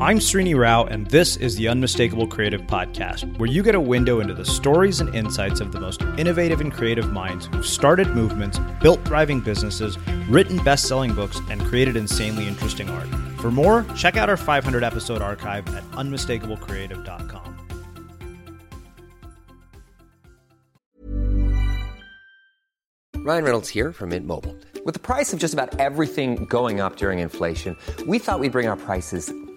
I'm Srini Rao, and this is the Unmistakable Creative Podcast, where you get a window into the stories and insights of the most innovative and creative minds who've started movements, built thriving businesses, written best selling books, and created insanely interesting art. For more, check out our 500 episode archive at unmistakablecreative.com. Ryan Reynolds here from Mint Mobile. With the price of just about everything going up during inflation, we thought we'd bring our prices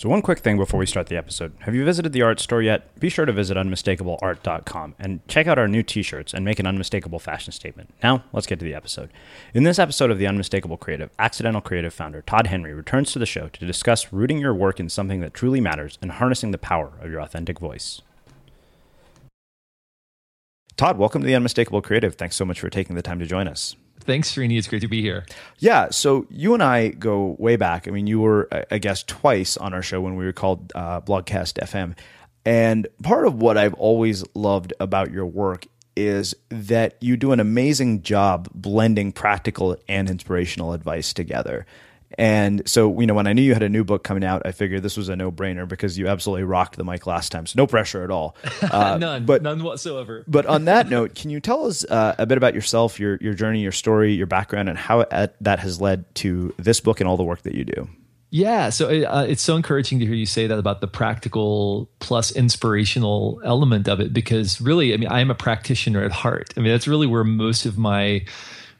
So, one quick thing before we start the episode. Have you visited the art store yet? Be sure to visit unmistakableart.com and check out our new t shirts and make an unmistakable fashion statement. Now, let's get to the episode. In this episode of The Unmistakable Creative, Accidental Creative founder Todd Henry returns to the show to discuss rooting your work in something that truly matters and harnessing the power of your authentic voice. Todd, welcome to The Unmistakable Creative. Thanks so much for taking the time to join us. Thanks, Srini. It's great to be here. Yeah. So you and I go way back. I mean, you were, a guest twice on our show when we were called uh, Blogcast FM. And part of what I've always loved about your work is that you do an amazing job blending practical and inspirational advice together. And so, you know, when I knew you had a new book coming out, I figured this was a no brainer because you absolutely rocked the mic last time. So no pressure at all. Uh, none, but, none whatsoever. but on that note, can you tell us uh, a bit about yourself, your your journey, your story, your background, and how it, that has led to this book and all the work that you do? Yeah, so it, uh, it's so encouraging to hear you say that about the practical plus inspirational element of it, because really, I mean, I am a practitioner at heart. I mean, that's really where most of my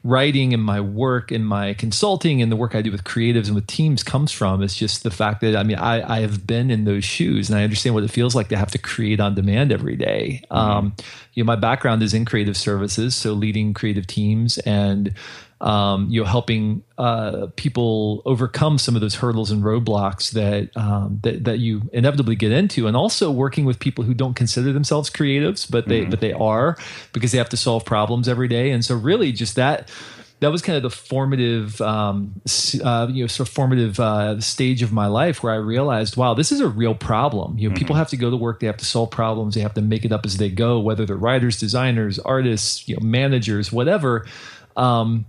writing and my work and my consulting and the work I do with creatives and with teams comes from. It's just the fact that I mean I, I have been in those shoes and I understand what it feels like to have to create on demand every day. Mm-hmm. Um, you know, my background is in creative services, so leading creative teams and um, you know, helping uh, people overcome some of those hurdles and roadblocks that, um, that that you inevitably get into, and also working with people who don't consider themselves creatives, but they mm-hmm. but they are because they have to solve problems every day, and so really just that that was kind of the formative, um, uh, you know, sort of formative uh, stage of my life where I realized, wow, this is a real problem. You know, mm-hmm. people have to go to work, they have to solve problems, they have to make it up as they go, whether they're writers, designers, artists, you know, managers, whatever. Um,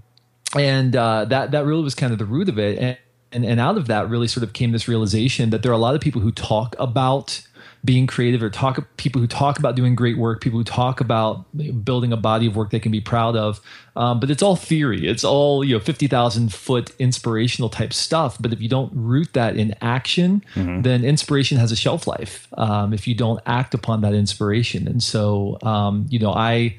and uh, that that really was kind of the root of it. And, and and out of that really sort of came this realization that there are a lot of people who talk about being creative or talk people who talk about doing great work people who talk about building a body of work they can be proud of um, but it's all theory it's all you know 50000 foot inspirational type stuff but if you don't root that in action mm-hmm. then inspiration has a shelf life um, if you don't act upon that inspiration and so um, you know i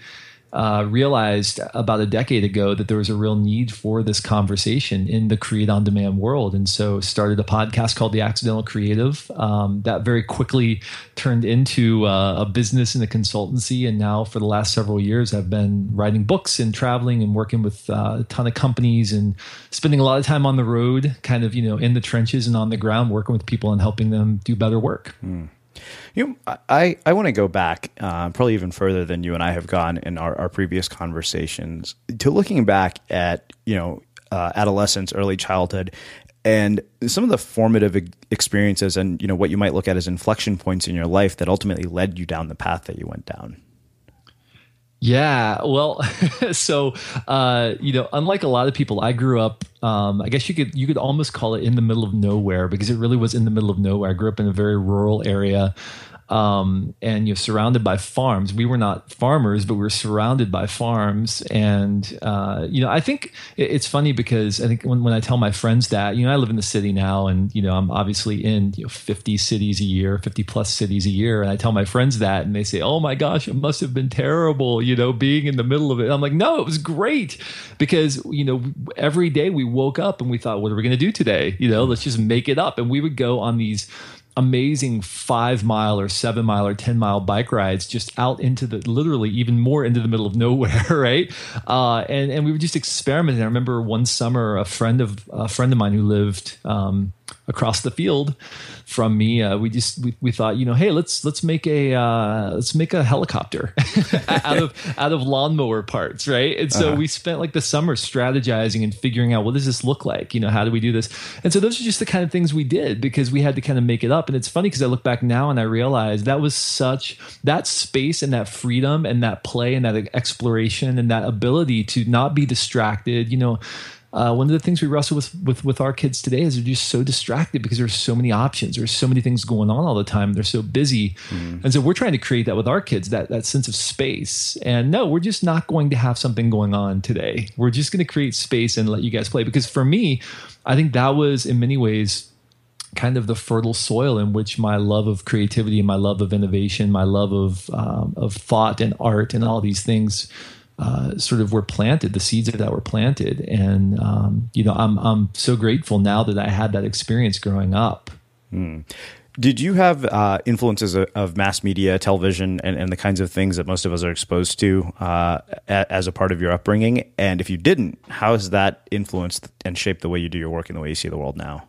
uh, realized about a decade ago that there was a real need for this conversation in the create on demand world. And so started a podcast called The Accidental Creative. Um, that very quickly turned into uh, a business and a consultancy. And now for the last several years, I've been writing books and traveling and working with uh, a ton of companies and spending a lot of time on the road, kind of, you know, in the trenches and on the ground, working with people and helping them do better work. Mm. You, know, I, I want to go back, uh, probably even further than you and I have gone in our, our previous conversations, to looking back at you know uh, adolescence, early childhood, and some of the formative experiences, and you know what you might look at as inflection points in your life that ultimately led you down the path that you went down. Yeah, well, so uh, you know, unlike a lot of people, I grew up. Um, I guess you could you could almost call it in the middle of nowhere because it really was in the middle of nowhere. I grew up in a very rural area um, and you're surrounded by farms. We were not farmers, but we were surrounded by farms. And uh, you know, I think it's funny because I think when, when I tell my friends that, you know, I live in the city now, and you know, I'm obviously in you know 50 cities a year, 50 plus cities a year, and I tell my friends that, and they say, "Oh my gosh, it must have been terrible," you know, being in the middle of it. And I'm like, "No, it was great," because you know, every day we woke up and we thought, "What are we going to do today?" You know, let's just make it up, and we would go on these amazing five mile or seven mile or 10 mile bike rides just out into the literally even more into the middle of nowhere, right? Uh, and, and we were just experimenting. I remember one summer, a friend of a friend of mine who lived um, across the field from me. Uh, we just we, we thought, you know, hey, let's let's make a uh, let's make a helicopter out of out of lawnmower parts, right? And so uh-huh. we spent like the summer strategizing and figuring out what does this look like? You know, how do we do this? And so those are just the kind of things we did because we had to kind of make it up. And it's funny because I look back now and I realize that was such that space and that freedom and that play and that exploration and that ability to not be distracted. You know uh, one of the things we wrestle with, with with our kids today is they're just so distracted because there's so many options. There's so many things going on all the time. They're so busy. Mm-hmm. and so we're trying to create that with our kids that that sense of space. And no we're just not going to have something going on today. We're just going to create space and let you guys play. Because for me i think that was in many ways kind of the fertile soil in which my love of creativity, and my love of innovation, my love of um, of thought and art and all these things uh, sort of were planted, the seeds that were planted. And um, you know, I'm I'm so grateful now that I had that experience growing up. Mm. Did you have uh, influences of, of, mass media, television, and, and, the kinds of things that most of us are exposed to uh, as a part of your upbringing? And if you didn't, how has that influenced and shaped the way you do your work and the way you see the world now?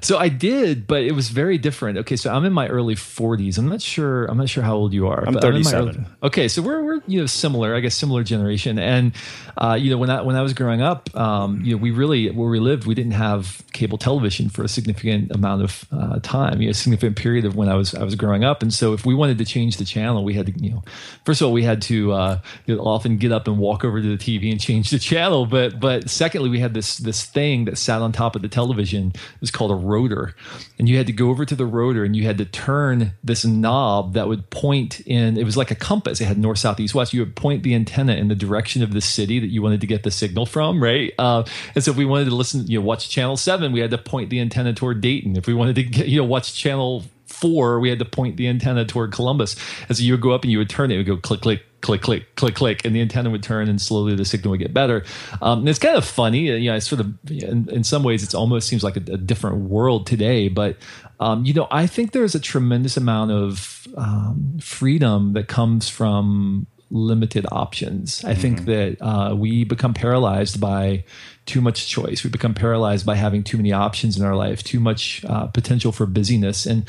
So I did, but it was very different. Okay, so I'm in my early 40s. I'm not sure. I'm not sure how old you are. I'm 37. I'm early, okay, so we're we're you know similar. I guess similar generation. And uh, you know when I when I was growing up, um, you know we really where we lived, we didn't have cable television for a significant amount of uh, time. You know, a significant period of when I was I was growing up. And so if we wanted to change the channel, we had to you know first of all we had to uh, you know, often get up and walk over to the TV and change the channel. But but secondly, we had this this thing that sat on top of the television. It was called a rotor. And you had to go over to the rotor and you had to turn this knob that would point in it was like a compass. It had north south east west. You would point the antenna in the direction of the city that you wanted to get the signal from right? Uh, and so if we wanted to listen you know watch channel 7 we had to point the antenna toward dayton. If we wanted to get you know watch channel four, we had to point the antenna toward Columbus. And so you would go up and you would turn it, it would go click, click, click, click, click, click, and the antenna would turn, and slowly the signal would get better. Um, and it's kind of funny, you know. It's sort of in, in some ways, it almost seems like a, a different world today. But um, you know, I think there's a tremendous amount of um, freedom that comes from limited options. I mm-hmm. think that uh, we become paralyzed by too much choice. We become paralyzed by having too many options in our life, too much uh, potential for busyness, and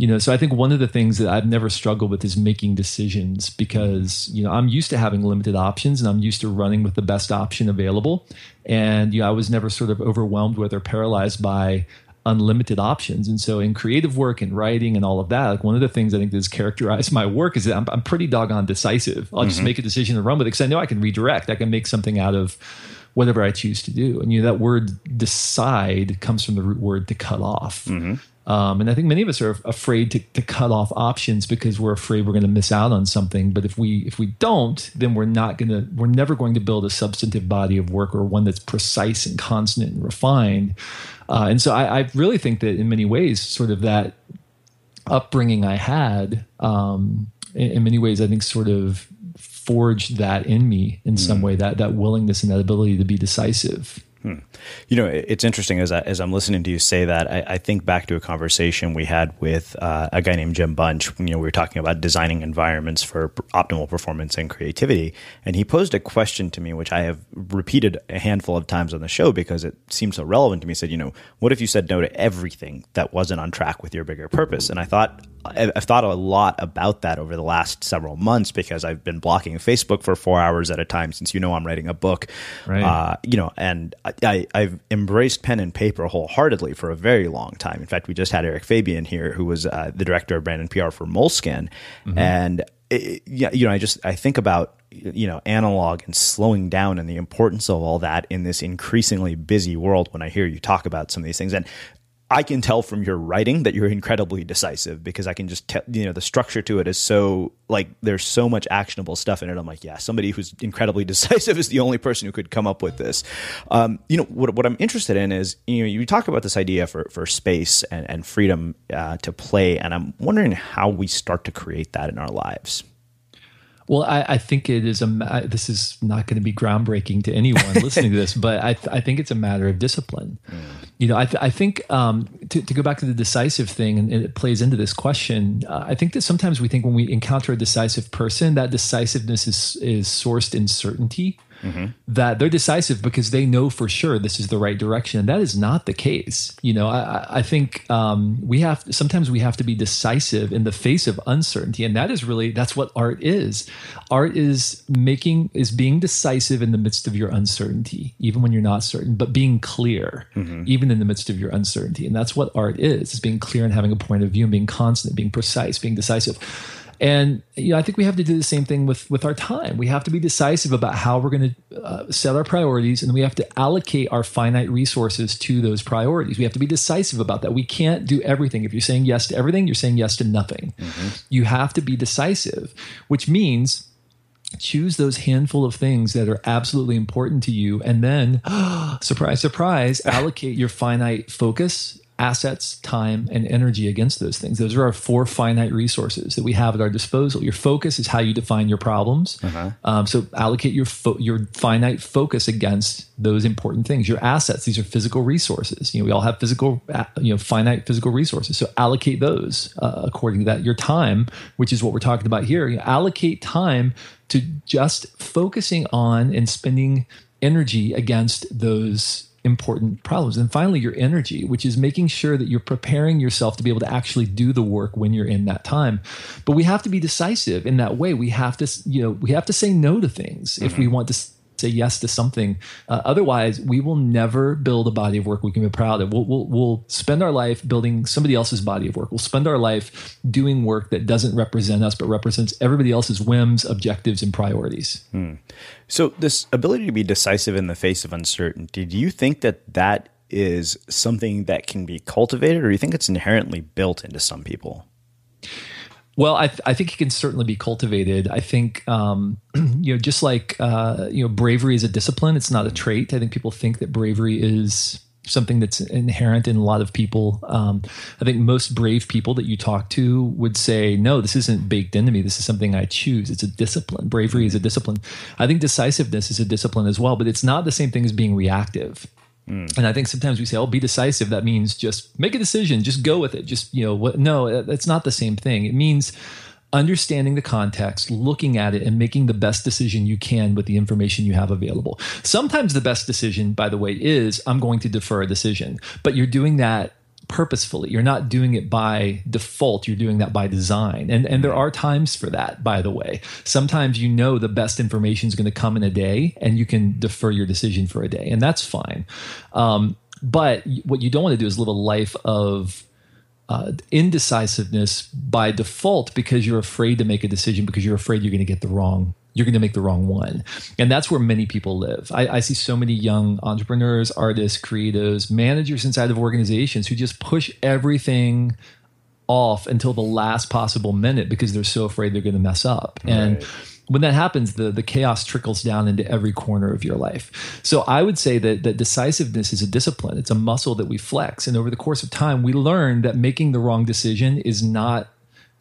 you know so i think one of the things that i've never struggled with is making decisions because you know i'm used to having limited options and i'm used to running with the best option available. And you know i was never sort of overwhelmed with or paralyzed by unlimited options. And so in creative work and writing and all of that like one of the things i think that has characterized my work is that i'm, I'm pretty doggone decisive. I'll mm-hmm. just make a decision and run with it because i know i can redirect. I can make something out of whatever i choose to do. And you know that word decide comes from the root word to cut off. Mm-hmm. Um, and I think many of us are afraid to, to cut off options because we're afraid we're going to miss out on something. But if we if we don't, then we're not going to we're never going to build a substantive body of work or one that's precise and constant and refined. Uh, and so I, I, really think that in many ways, sort of that upbringing I had, um, in, in, many ways, I think sort of forged that in me in mm. some way that that willingness and that ability to be decisive. Hmm. You know, it's interesting as I, as I'm listening to you say that. I, I think back to a conversation we had with uh, a guy named Jim Bunch. You know, we were talking about designing environments for optimal performance and creativity, and he posed a question to me, which I have repeated a handful of times on the show because it seems so relevant to me. He said, you know, what if you said no to everything that wasn't on track with your bigger purpose? And I thought I've thought a lot about that over the last several months because I've been blocking Facebook for four hours at a time since you know I'm writing a book, right. uh, you know, and I, have embraced pen and paper wholeheartedly for a very long time. In fact, we just had Erik Fabian here, who was uh, the director of brand and PR for Moleskine, mm-hmm. and it, you know, I just I think about you know analog and slowing down and the importance of all that in this increasingly busy world. When I hear you talk about some of these things, and I can tell from your writing that you're incredibly decisive because I can just tell, you know, the structure to it is so like there's so much actionable stuff in it. I'm like, yeah, somebody who's incredibly decisive is the only person who could come up with this. Um, you know, what, what I'm interested in is, you know, you talk about this idea for, for space and, and freedom uh, to play. And I'm wondering how we start to create that in our lives. Well, I, I, think it is a. This is not going to be groundbreaking to anyone listening to this, but I, I think it's a matter of discipline. Mm. You know, I, I think um, to, to, go back to the decisive thing, and it plays into this question. Uh, I think that sometimes we think when we encounter a decisive person, that decisiveness is is sourced in certainty mm-hmm. that they're decisive because they know for sure this is the right direction. And that is not the case. You know, I, I think um, we have sometimes we have to be decisive in the face of uncertainty, and that is really that's what art is. Art is making is being decisive in the midst of your uncertainty, even when you're not certain, but being clear mm-hmm. even in the midst of your uncertainty. And that's what art is: is being clear and having a point of view, and being constant, being precise, being decisive. And you know, I think we have to do the same thing with with our time. We have to be decisive about how we're going to uh, set our priorities, and we have to allocate our finite resources to those priorities. We have to be decisive about that. We can't do everything. If you're saying yes to everything, you're saying yes to nothing. Mm-hmm. You have to be decisive, which means choose those handful of things that are absolutely important to you and then surprise surprise allocate your finite focus assets, time, and energy against those things. Those are our four finite resources that we have at our disposal. Your focus is how you define your problems. Uh-huh. Um, so allocate your fo- your finite focus against those important things. Your assets; these are physical resources. You know, we all have physical, uh, you know, finite physical resources. So allocate those uh, according to that. Your time, which is what we're talking about here, you know, allocate time to just focusing on and spending energy against those important problems. And finally, your energy, which is making sure that you're preparing yourself to be able to actually do the work when you're in that time. But we have to be decisive in that way. We have to, you know, we have to say no to things mm-hmm. if we mm-hmm. want to say yes to something. Uh, otherwise, we will never build a body of work we can be proud of. We'll, we'll, we'll, spend our life building somebody else's body of work. We'll spend our life doing work that doesn't represent us, but represents everybody else's whims, objectives, and priorities. Hmm. So, this ability to be decisive in the face of uncertainty, do you think that that is something that can be cultivated, or do you think it's inherently built into some people? Well, I, th- I think it can certainly be cultivated. I think, um, you know, just like, uh, you know, bravery is a discipline, it's not a trait. I think people think that bravery is something that's inherent in a lot of people. Um, I think most brave people that you talk to would say, no, this isn't baked into me. This is something I choose. It's a discipline. Bravery is a discipline. I think decisiveness is a discipline as well, but it's not the same thing as being reactive. Mm. And I think sometimes we say, "Oh, be decisive." That means just make a decision, just go with it. Just you know, what? No, it's not the same thing. It means understanding the context, looking at it, and making the best decision you can with the information you have available. Sometimes the best decision, by the way, is I'm going to defer a decision, but you're doing that purposefully. You're not doing it by default. You're doing that by design. And and there are times for that, by the way. Sometimes you know the best information is going to come in a day and you can defer your decision for a day. And that's fine. Um, but what you don't want to do is live a life of uh, indecisiveness by default because you're afraid to make a decision because you're afraid you're going to get the wrong you're going to make the wrong one. And that's where many people live. I, I, see so many young entrepreneurs, artists, creatives, managers inside of organizations who just push everything off until the last possible minute because they're so afraid they're going to mess up. Right. And when that happens, the, the chaos trickles down into every corner of your life. So I would say that, that decisiveness is a discipline. It's a muscle that we flex. And over the course of time, we learn that making the wrong decision is not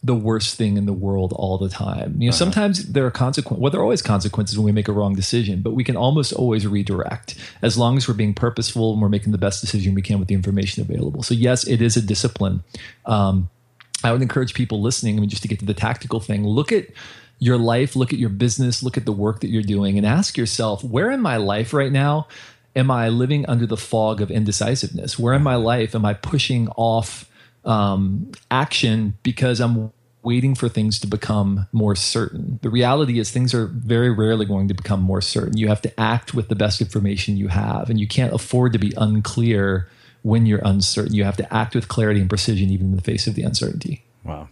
the worst thing in the world all the time. You know, uh-huh. sometimes there are consequences. Well, there are always consequences when we make a wrong decision, but we can almost always redirect as long as we're being purposeful and we're making the best decision we can with the information available. So, yes, it is a discipline. Um, I would encourage people listening, I mean, just to get to the tactical thing, look at your life, look at your business, look at the work that you're doing, and ask yourself, where in my life right now am I living under the fog of indecisiveness? Where in my life am I pushing off? Um, action because I'm waiting for things to become more certain. The reality is, things are very rarely going to become more certain. You have to act with the best information you have, and you can't afford to be unclear when you're uncertain. You have to act with clarity and precision, even in the face of the uncertainty. Wow.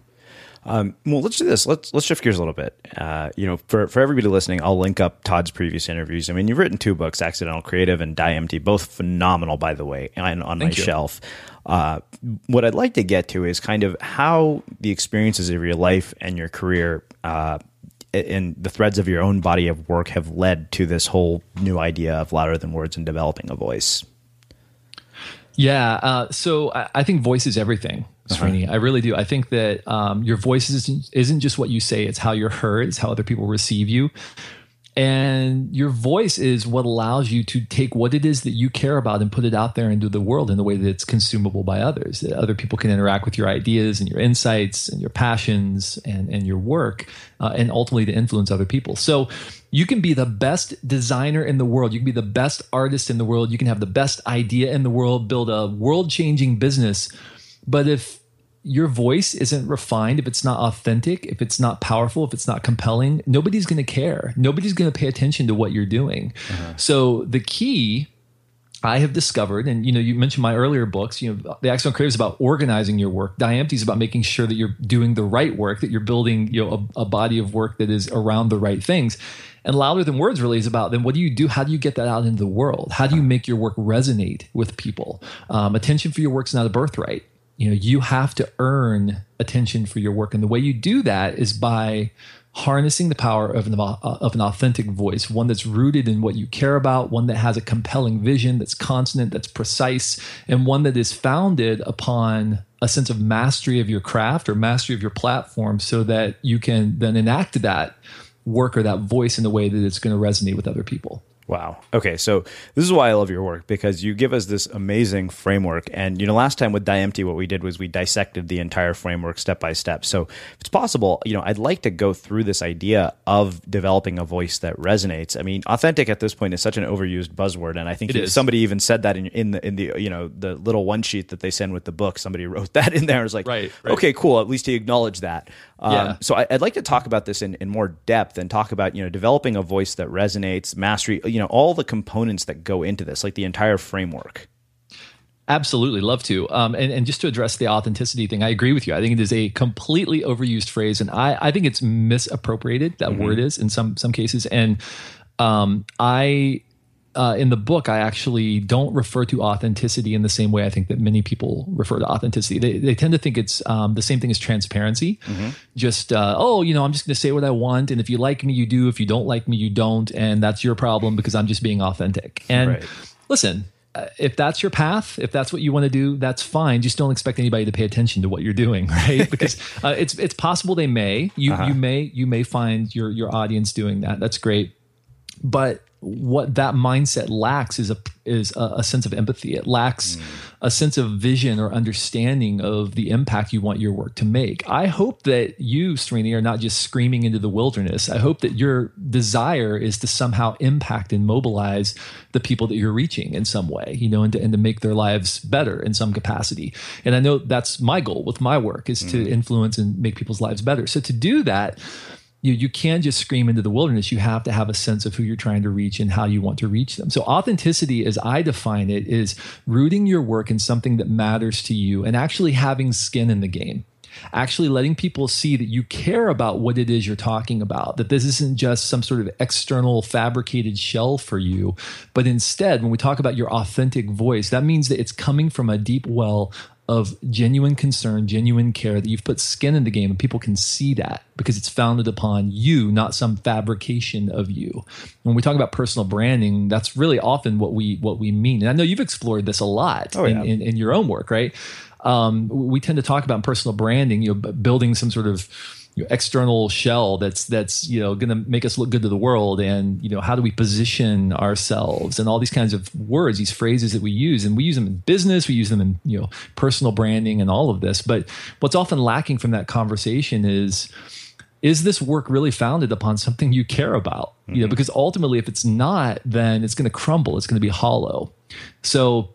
Um, well, let's do this. Let's let's shift gears a little bit. Uh, you know, for for everybody listening, I'll link up Todd's previous interviews. I mean, you've written two books, Accidental Creative and Die Empty, both phenomenal, by the way, and on Thank my you. shelf. Uh, what I'd like to get to is kind of how the experiences of your life and your career uh, and the threads of your own body of work have led to this whole new idea of louder than words and developing a voice. Yeah, uh, so I, I, think voice is everything, Srini. Uh-huh. I really do. I think that um, your voice isn't, isn't just what you say; it's how you're heard, it's how other people receive you. And your voice is what allows you to take what it is that you care about and put it out there into the world in the way that it's consumable by others. That other people can interact with your ideas and your insights and your passions and, and your work, uh, and ultimately to influence other people. So you can be the best designer in the world. You can be the best artist in the world. You can have the best idea in the world, build a world changing business. But if your voice isn't refined, if it's not authentic, if it's not powerful, if it's not compelling, nobody's going to care. Nobody's going to pay attention to what you're doing. Uh-huh. So the key I have discovered, and you know, you mentioned my earlier books. You know, the Accidental Creative is about organizing your work. Die Empty is about making sure that you're doing the right work, that you're building, you know, a, a body of work that is around the right things. And louder than words really is about then what do you do? How do you get that out into the world? How do you make your work resonate with people? Um, attention for your work is not a birthright you know you have to earn attention for your work and the way you do that is by harnessing the power of an, uh, of an authentic voice, one that's rooted in what you care about, one that has a compelling vision, that's consonant, that's precise, and one that is founded upon a sense of mastery of your craft or mastery of your platform so that you can then enact that work or that voice in a way that it's going to resonate with other people. Wow. Okay, so this is why I love your work because you give us this amazing framework. And you know, last time with Die Empty, what we did was we dissected the entire framework step by step. So if it's possible, you know, I'd like to go through this idea of developing a voice that resonates. I mean, authentic at this point is such an overused buzzword, and I think somebody even said that in, in the in the you know the little one sheet that they send with the book. Somebody wrote that in there. It's like, right, right. okay, cool. At least he acknowledged that. Um, yeah. So I, would like to talk about this in, in more depth and talk about you know developing a voice that resonates, mastery, you know, all the components that go into this, like the entire framework. Absolutely, love to. Um, and, and just to address the authenticity thing, I agree with you. I think it is a completely overused phrase, and I, I think it's misappropriated. That mm-hmm. word is in some some cases, and um, I uh, in the book, I actually don't refer to authenticity in the same way I think that many people refer to authenticity. They, they tend to think it's um, the same thing as transparency. Mm-hmm. Just, uh, oh, you know, I'm just going to say what I want. And if you like me, you do. If you don't like me, you don't. And that's your problem because I'm just being authentic. And right. listen, uh, if that's your path, if that's what you want to do, that's fine. Just don't expect anybody to pay attention to what you're doing, right? Because uh, it's it's possible they may. You uh-huh. you may you may find your your audience doing that. That's great, but what that mindset lacks is a is a, a sense of empathy. It lacks mm. a sense of vision or understanding of the impact you want your work to make. I hope that you, Srini, are not just screaming into the wilderness. I hope that your desire is to somehow impact and mobilize the people that you're reaching in some way, you know, and to, and to make their lives better in some capacity. And I know that's my goal with my work is mm. to influence and make people's lives better. So to do that you you can't just scream into the wilderness. You have to have a sense of who you're trying to reach and how you want to reach them. So authenticity, as I define it, is rooting your work in something that matters to you and actually having skin in the game actually letting people see that you care about what it is you're talking about, that this isn't just some sort of external fabricated shell for you, but instead, when we talk about your authentic voice, that means that it's coming from a deep well of genuine concern, genuine care, that you've put skin in the game and people can see that because it's founded upon you, not some fabrication of you. When we talk about personal branding, that's really often what we what we mean. And I know you've explored this a lot oh, yeah. in, in, in, your own work, right? Um, we tend to talk about personal branding, you know, building some sort of you know, external shell that's that's you know going to make us look good to the world. And you know how do we position ourselves? And all these kinds of words these phrases that we use and we use them in business we use them in you know personal branding and all of this. But what's often lacking from that conversation is is this work really founded upon something you care about? Mm-hmm. you know mm-hmm. because ultimately if it's not then it's going to crumble. It's going to be hollow. So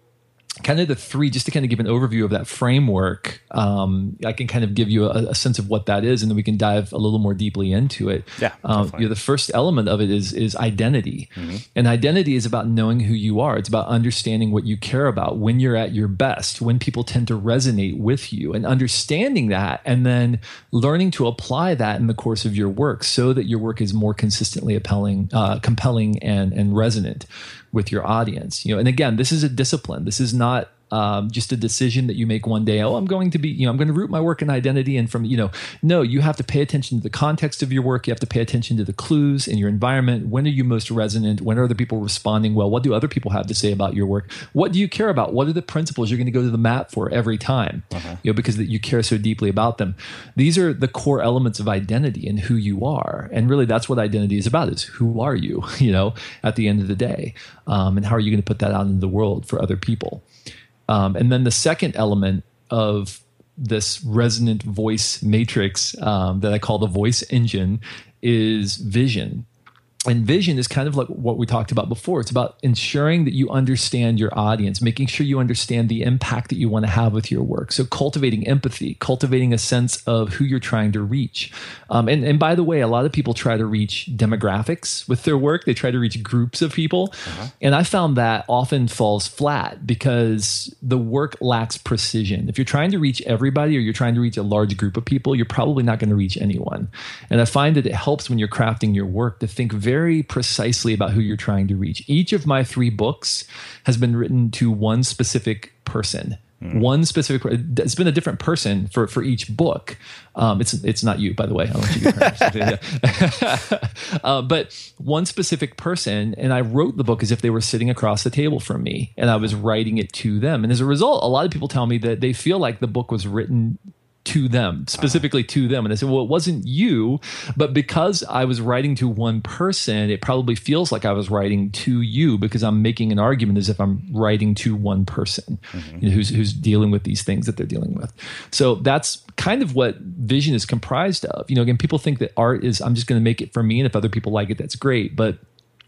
kind of the three, just to kind of give an overview of that framework, um, I can kind of give you a, a, sense of what that is, and then we can dive a little more deeply into it. Yeah, um, you know, the first element of it is is identity, mm-hmm. and identity is about knowing who you are. It's about understanding what you care about when you're at your best, when people tend to resonate with you, and understanding that, and then learning to apply that in the course of your work, so that your work is more consistently appealing, uh, compelling, and and resonant with your audience. You know, and again, this is a discipline. This is not um, just a decision that you make one day. Oh, I'm going to be, you know, I'm going to root my work in identity. And from, you know, no, you have to pay attention to the context of your work. You have to pay attention to the clues in your environment. When are you most resonant? When are the people responding well? What do other people have to say about your work? What do you care about? What are the principles you're going to go to the mat for every time? Uh-huh. You know, because you care so deeply about them. These are the core elements of identity and who you are. And really, that's what identity is about: is who are you? You know, at the end of the day, um, and how are you going to put that out into the world for other people? Um, and then the second element of this resonant voice matrix um, that I call the voice engine is vision and vision is kind of like what we talked about before. It's about ensuring that you understand your audience, making sure you understand the impact that you want to have with your work. So, cultivating empathy, cultivating a sense of who you're trying to reach. Um, and, and by the way, a lot of people try to reach demographics with their work, they try to reach groups of people. Uh-huh. And I found that often falls flat because the work lacks precision. If you're trying to reach everybody or you're trying to reach a large group of people, you're probably not going to reach anyone. And I find that it helps when you're crafting your work to think very very precisely about who you're trying to reach. Each of my three books has been written to one specific person Mm. One specific, it's been a different person for for each book. Um, it's it's not you, by the way. I don't you uh, but one specific person, and I wrote the book as if they were sitting across the table from me, and I was writing it to them. And as a result, a lot of people tell me that they feel like the book was written to them, specifically to them. And I said, well, it wasn't you, but because I was writing to one person, it probably feels like I was writing to you because I'm making an argument as if I'm writing to one person mm-hmm. you know, who's, who's dealing with these things that they're dealing with. So that's kind of what vision is comprised of. You know, again, people think that art is, I'm just going to make it for me. And if other people like it, that's great. But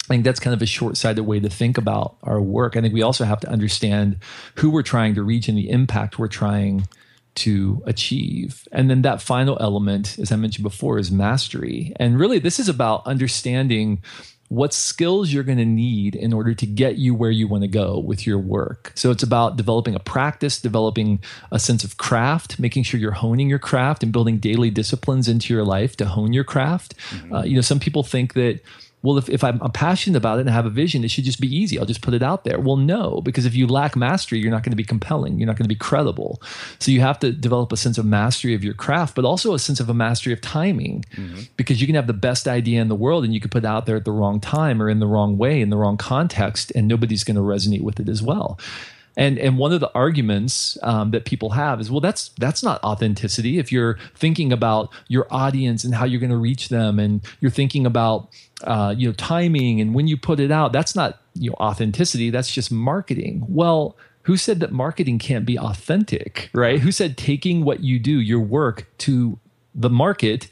I think that's kind of a short sighted way to think about our work. I think we also have to understand who we're trying to reach and the impact we're trying to achieve. And then that final element, as I mentioned before, is mastery. And really, this is about understanding what skills you're going to need in order to get you where you want to go with your work. So it's about developing a practice, developing a sense of craft, making sure you're honing your craft and building daily disciplines into your life to hone your craft. Mm-hmm. Uh, you know, some people think that well, if, if I'm, I'm, passionate about it and have a vision, it should just be easy. I'll just put it out there. Well, no, because if you lack mastery, you're not going to be compelling. You're not going to be credible. So you have to develop a sense of mastery of your craft, but also a sense of a mastery of timing mm-hmm. because you can have the best idea in the world and you can put it out there at the wrong time or in the wrong way, in the wrong context, and nobody's going to resonate with it as well. And and one of the arguments um, that people have is, well, that's that's not authenticity. If you're thinking about your audience and how you're going to reach them, and you're thinking about uh, you know timing and when you put it out, that's not you know authenticity. That's just marketing. Well, who said that marketing can't be authentic, right? Who said taking what you do, your work, to the market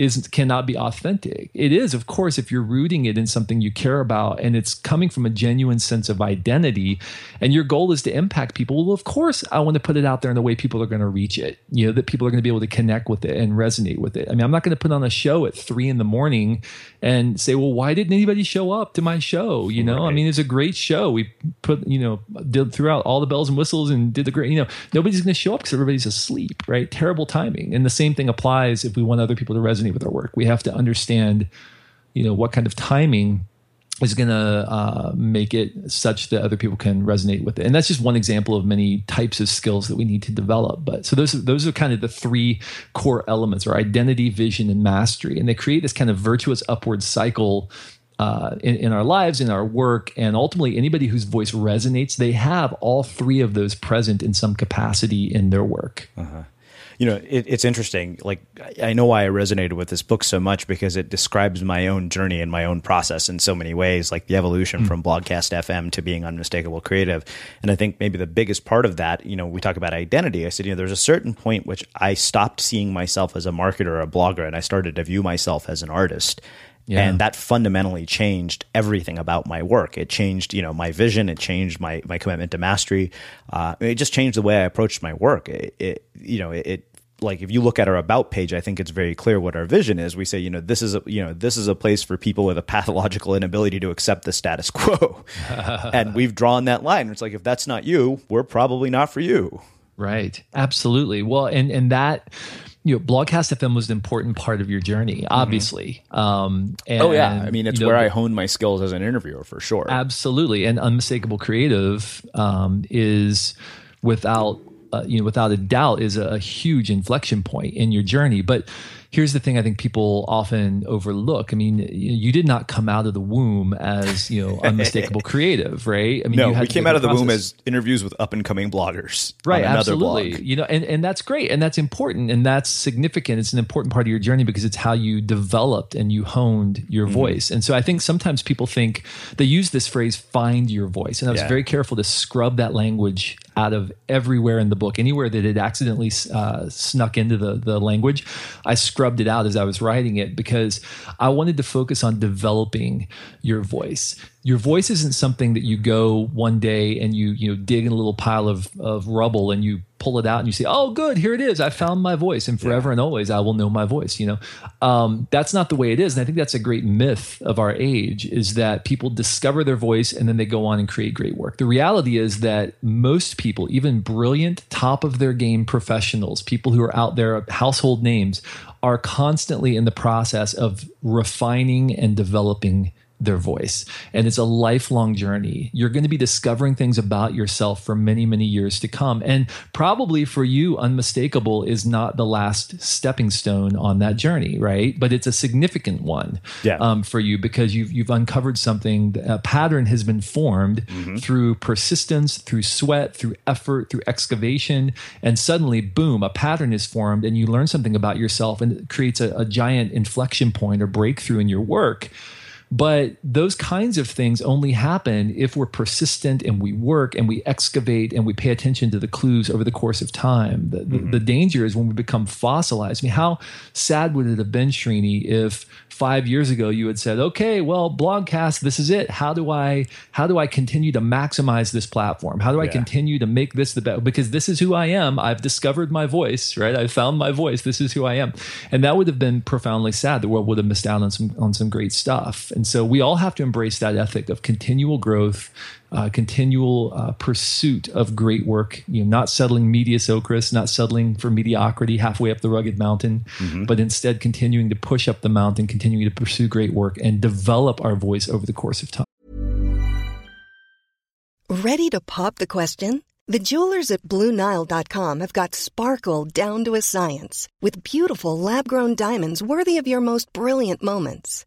is cannot be authentic. It is, of course, if you're rooting it in something you care about and it's coming from a genuine sense of identity, and your goal is to impact people. Well, of course, I want to put it out there in the way people are going to reach it. You know that people are going to be able to connect with it and resonate with it. I mean, I'm not going to put on a show at three in the morning and say, "Well, why didn't anybody show up to my show?" You know, right. I mean, it's a great show. We put, you know, did throughout all the bells and whistles and did the great. You know, nobody's going to show up because everybody's asleep. Right? Terrible timing. And the same thing applies if we want other people to resonate with our work. We have to understand, you know, what kind of timing is going to uh, make it such that other people can resonate with it. And that's just one example of many types of skills that we need to develop. But so those those are kind of the three core elements: or identity, vision, and mastery. And they create this kind of virtuous upward cycle uh, in, in, our lives, in our work, and ultimately anybody whose voice resonates, they have all three of those present in some capacity in their work. Uh-huh you know, it, it's interesting. Like, I know why I resonated with this book so much because it describes my own journey and my own process in so many ways, like the evolution mm. from Blogcast FM to being unmistakable creative. And I think maybe the biggest part of that, you know, we talk about identity. I said, you know, there's a certain point which I stopped seeing myself as a marketer or a blogger, and I started to view myself as an artist. Yeah. And that fundamentally changed everything about my work. It changed, you know, my vision. It changed my my commitment to mastery. Uh, it just changed the way I approached my work. It, it you know, it, like if you look at our about page, I think it's very clear what our vision is. We say, you know, this is a you know this is a place for people with a pathological inability to accept the status quo, and we've drawn that line. It's like if that's not you, we're probably not for you. Right. Absolutely. Well, and and that you know, Blogcast FM was an important part of your journey, mm-hmm. obviously. Mm-hmm. Um, and, oh yeah, I mean, it's you know, where I honed my skills as an interviewer for sure. Absolutely, and unmistakable creative um, is without uh, you know, without a doubt, is a, huge inflection point in your journey. But here's the thing I think people often overlook. I mean, you did not come out of the womb as, you know, unmistakable creative, right? I mean, no, we came out of the process. womb as interviews with up and coming bloggers. Right. absolutely. Blog. You know, and, and that's great. And that's important. And that's significant. It's an important part of your journey because it's how you developed and you honed your mm-hmm. voice. And so I think sometimes people think they use this phrase, find your voice. And I was yeah. very careful to scrub that language out of everywhere in the book. Anywhere that it accidentally uh, snuck into the, the language, I scrubbed it out as I was writing it because I wanted to focus on developing your voice your voice isn't something that you go one day and you you know dig in a little pile of of rubble and you pull it out and you say oh good here it is. I found my voice. And forever yeah. and always i will know my voice you know? Um, that's not the way it is. And i think that's a great myth of our age is that people discover their voice and then they go on and create great work. The reality is that most people even brilliant top of their game professionals people who are out there household names are constantly in the process of refining and developing their voice. And it's a lifelong journey. You're going to be discovering things about yourself for many, many years to come. And probably for you, unmistakable is not the last stepping stone on that journey, right? But it's a significant one yeah. um, for you because you've, you've uncovered something, a pattern has been formed mm-hmm. through persistence, through sweat, through effort, through excavation. And suddenly, boom, a pattern is formed and you learn something about yourself and it creates a, a giant inflection point or breakthrough in your work but those kinds of things only happen if we're persistent and we work and we excavate and we pay attention to the clues over the course of time. The, mm-hmm. the, the danger is when we become fossilized. I mean, how sad would it have been, Srini, if five years ago you had said, okay, well, blogcast, this is it. How do I how do I continue to maximize this platform? How do I yeah. continue to make this the best? Because this is who I am. I've discovered my voice, right? I've found my voice. This is who I am. And that would have been profoundly sad. The world would have missed out on some on some great stuff. And so we all have to embrace that ethic of continual growth, uh, continual uh, pursuit of great work. You know, not settling mediocris, not settling for mediocrity halfway up the rugged mountain, mm-hmm. but instead continuing to push up the mountain, continuing to pursue great work, and develop our voice over the course of time. Ready to pop the question? The jewelers at BlueNile.com have got sparkle down to a science with beautiful lab-grown diamonds worthy of your most brilliant moments.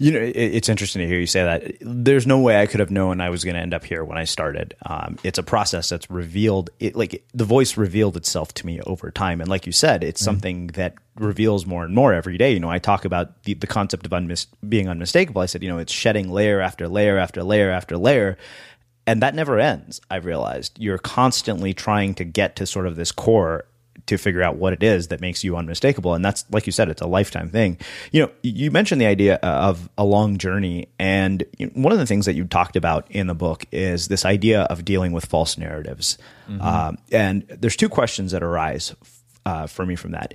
You know, it, it's interesting to hear you say that. There's no way I could have known I was going to end up here when I started. Um, it's a process that's revealed. It like the voice revealed itself to me over time, and like you said, it's mm-hmm. something that reveals more and more every day. You know, I talk about the, the concept of unmis- being unmistakable. I said, you know, it's shedding layer after layer after layer after layer, and that never ends. I've realized you're constantly trying to get to sort of this core to figure out what it is that makes you unmistakable. And that's, like you said, it's a lifetime thing. You know, you mentioned the idea of a long journey. And one of the things that you talked about in the book is this idea of dealing with false narratives. Mm-hmm. Um, and there's two questions that arise uh, for me from that.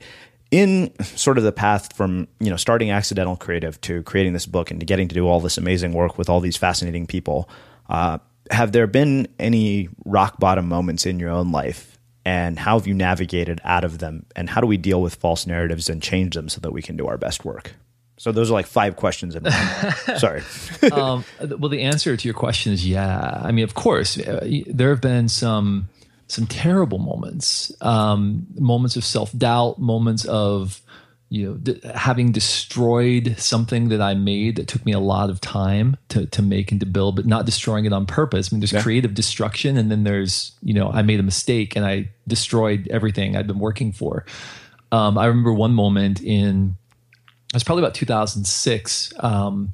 in sort of the path from you know starting accidental creative to creating this book and to getting to do all this amazing work with all these fascinating people uh, have there been any rock bottom moments in your own life and how have you navigated out of them and how do we deal with false narratives and change them so that we can do our best work so those are like five questions in one. Sorry. um, well, the answer to your question is yeah. I mean, of course, uh, there have been some some terrible moments, um, moments of self doubt, moments of you know d- having destroyed something that I made that took me a lot of time to to make and to build, but not destroying it on purpose. I mean, there's yeah. creative destruction, and then there's you know I made a mistake and I destroyed everything I'd been working for. Um, I remember one moment in it was probably about 2006. Um,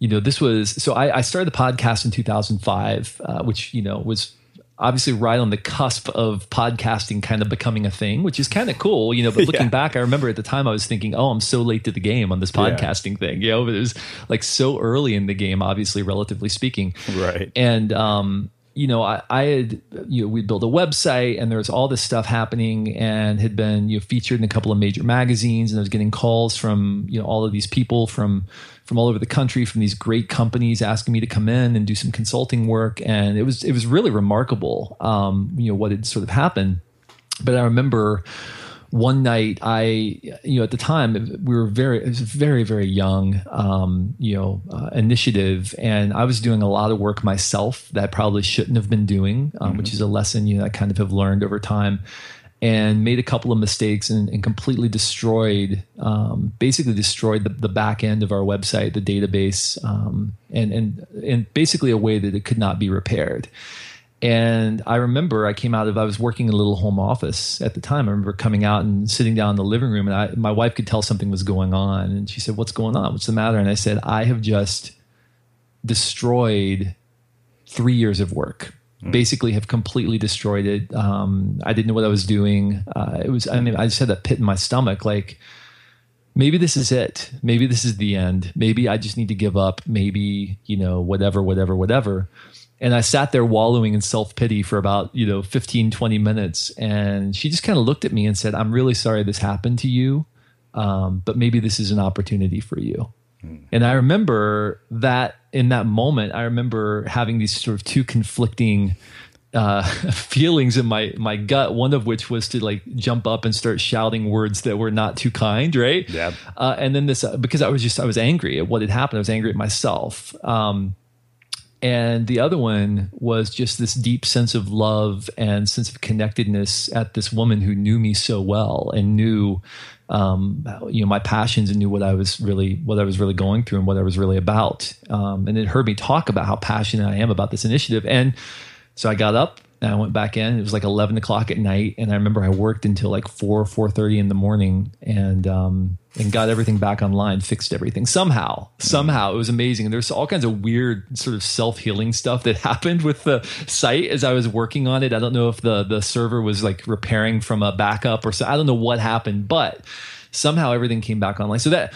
you know, this was so I, I started the podcast in 2005, uh, which you know was obviously right on the cusp of podcasting kind of becoming a thing, which is kind of cool, you know. But looking yeah. back, I remember at the time I was thinking, oh, I'm so late to the game on this podcasting yeah. thing, you know. But it was like so early in the game, obviously, relatively speaking, right? And um, you know, I, I had, you know, we built a website and there was all this stuff happening and had been, you know, featured in a couple of major magazines and I was getting calls from, you know, all of these people from, from all over the country, from these great companies asking me to come in and do some consulting work. And it was, it was really remarkable, um, you know, what had sort of happened. But I remember, one night I, you know, at the time we were very, it was a very, very young, um, you know, uh, initiative. And I was doing a lot of work myself that I probably shouldn't have been doing, um, mm-hmm. which is a lesson, you know, I kind of have learned over time and made a couple of mistakes and, and completely destroyed, um, basically destroyed the, the, back end of our website, the database, um, and, and, basically a way that it could not be repaired. And I remember I came out of I was working in a little home office at the time. I remember coming out and sitting down in the living room, and I, my wife could tell something was going on, and she said, "What's going on? What's the matter?" And I said, "I have just destroyed three years of work. Mm. Basically, have completely destroyed it. Um, I didn't know what I was doing. Uh, it was. I mean, I just had that pit in my stomach, like." maybe this is it. Maybe this is the end. Maybe I just need to give up. Maybe, you know, whatever, whatever, whatever and I sat there wallowing in self pity for about, you know, 15, 20 minutes. And she just kind of looked at me and said, I'm really sorry this happened to you, um, but maybe this is an opportunity for you. Mm. And I remember that in that moment, I remember having these sort of two conflicting uh, feelings in my my gut. One of which was to like jump up and start shouting words that were not too kind, right? Yeah. Uh, and then this uh, because I was just I was angry at what had happened. I was angry at myself. Um, and the other one was just this deep sense of love and sense of connectedness at this woman who knew me so well and knew um, you know my passions and knew what I was really what I was really going through and what I was really about. Um, and it heard me talk about how passionate I am about this initiative. And so I got up and I went back in. It was like eleven o'clock at night, and I remember I worked until like four four thirty in the morning, and um, and got everything back online, fixed everything somehow. Somehow it was amazing. And there's all kinds of weird sort of self healing stuff that happened with the site as I was working on it. I don't know if the the server was like repairing from a backup or so. I don't know what happened, but somehow everything came back online. So that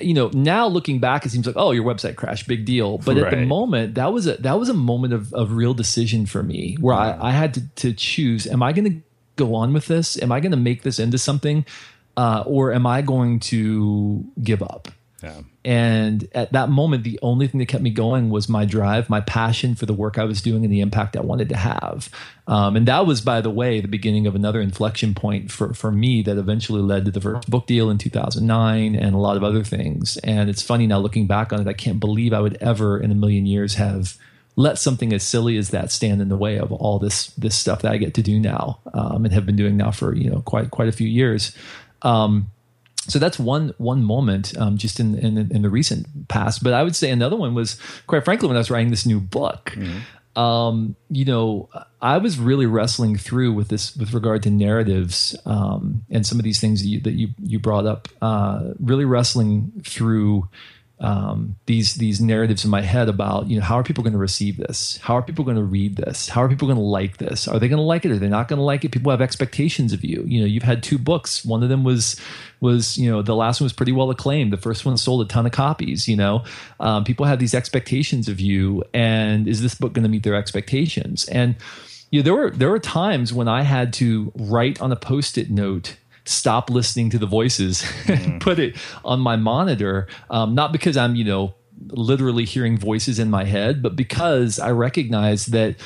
you know, now looking back, it seems like, oh, your website crashed, big deal. But right. at the moment, that was a that was a moment of, of real decision for me where I, I had to, to choose: Am I going to go on with this? Am I going to make this into something, uh, or am I going to give up? Yeah. And at that moment, the only thing that kept me going was my drive, my passion for the work I was doing and the impact I wanted to have. Um, and that was, by the way, the beginning of another inflection point for, for me that eventually led to the first book deal in 2009 and a lot of other things. And it's funny now looking back on it, I can't believe I would ever in a million years have let something as silly as that stand in the way of all this this stuff that I get to do now um, and have been doing now for you know quite quite a few years. Um, so that's one one moment um, just in, in, in the recent past but i would say another one was quite frankly when i was writing this new book mm-hmm. um, you know i was really wrestling through with this with regard to narratives um, and some of these things that you, that you, you brought up uh, really wrestling through um, these these narratives in my head about you know how are people going to receive this? How are people going to read this? How are people going to like this? Are they going to like it? Are they not going to like it? People have expectations of you. You know, you've had two books. One of them was was you know the last one was pretty well acclaimed. The first one sold a ton of copies. You know, um, people have these expectations of you, and is this book going to meet their expectations? And you know, there were there were times when I had to write on a post-it note stop listening to the voices and put it on my monitor. Um, not because I'm, you know, literally hearing voices in my head, but because I recognize that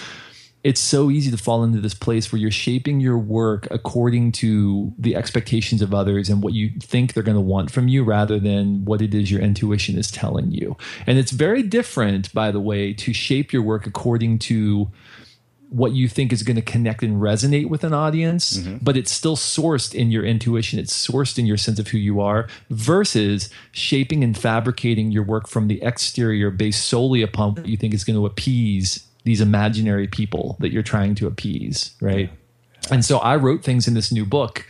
it's so easy to fall into this place where you're shaping your work according to the expectations of others and what you think they're going to want from you rather than what it is your intuition is telling you. And it's very different, by the way, to shape your work according to what you think is going to connect and resonate with an audience, mm-hmm. but it's still sourced in your intuition. It's sourced in your sense of who you are versus shaping and fabricating your work from the exterior based solely upon what you think is going to appease these imaginary people that you're trying to appease, right? Yeah. And so I wrote things in this new book.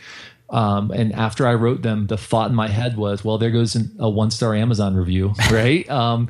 Um, and after I wrote them, the thought in my head was, well, there goes a one star Amazon review, right? um,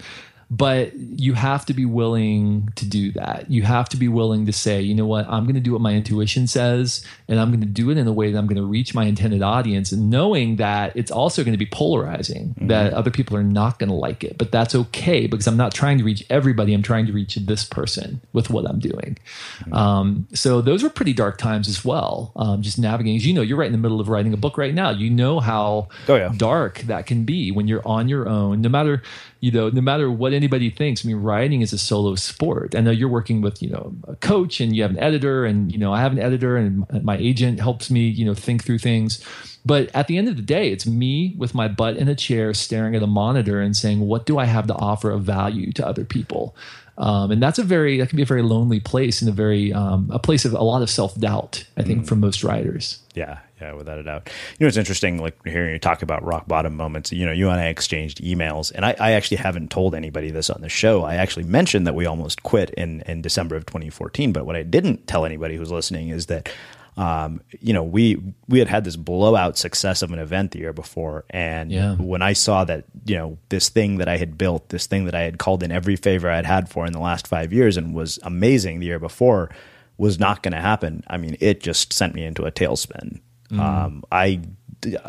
but you have to be willing to do that. You have to be willing to say, you know what, I'm going to do what my intuition says, and I'm going to do it in a way that I'm going to reach my intended audience, and knowing that it's also going to be polarizing, mm-hmm. that other people are not going to like it. But that's okay because I'm not trying to reach everybody. I'm trying to reach this person with what I'm doing. Mm-hmm. Um, so those were pretty dark times as well. Um, just navigating, as you know, you're right in the middle of writing a book right now. You know how oh, yeah. dark that can be when you're on your own, no matter you know, no matter what anybody thinks, I mean, writing is a solo sport. I know you're working with, you know, a coach and you have an editor and, you know, I have an editor and my agent helps me, you know, think through things. But at the end of the day, it's me with my butt in a chair staring at a monitor and saying, what do I have to offer of value to other people? Um, and that's a very, that can be a very lonely place and a very, um, a place of a lot of self doubt, I think, mm. for most writers. Yeah, yeah, without a doubt. You know, it's interesting, like hearing you talk about rock bottom moments. You know, you and I exchanged emails, and I, I, actually haven't told anybody this on the show. I actually mentioned that we almost quit in in December of 2014, but what I didn't tell anybody who's listening is that. Um, you know, we we had had this blowout success of an event the year before, and yeah. when I saw that, you know, this thing that I had built, this thing that I had called in every favor I'd had for in the last five years, and was amazing the year before, was not going to happen. I mean, it just sent me into a tailspin. Mm. Um, I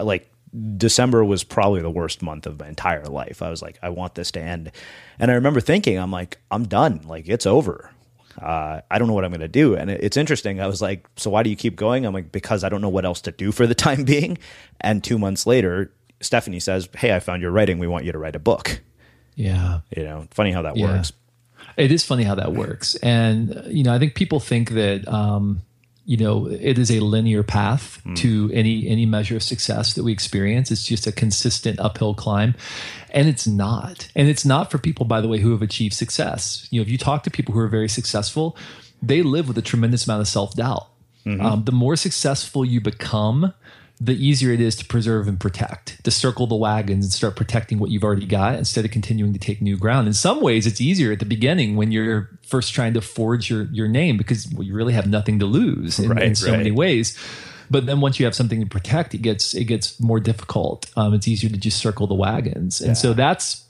like December was probably the worst month of my entire life. I was like, I want this to end. And I remember thinking, I'm like, I'm done. Like, it's over. Uh, I don't know what I'm going to do. And it's interesting. I was like, so why do you keep going? I'm like, because I don't know what else to do for the time being. And two months later, Stephanie says, Hey, I found your writing. We want you to write a book. Yeah. You know, funny how that yeah. works. It is funny how that works. And, you know, I think people think that, um, you know it is a linear path mm. to any any measure of success that we experience. It's just a consistent uphill climb. And it's not. And it's not for people by the way who have achieved success. You know if you talk to people who are very successful they live with a tremendous amount of self-doubt. Mm-hmm. um, the more successful you become the easier it is to preserve and protect, to circle the wagons and start protecting what you've already got instead of continuing to take new ground. In some ways, it's easier at the beginning when you're first trying to forge your, your name because well, you really have nothing to lose in, right, in so right. many ways. But then once you have something to protect, it gets it gets more difficult. Um, it's easier to just circle the wagons, and yeah. so that's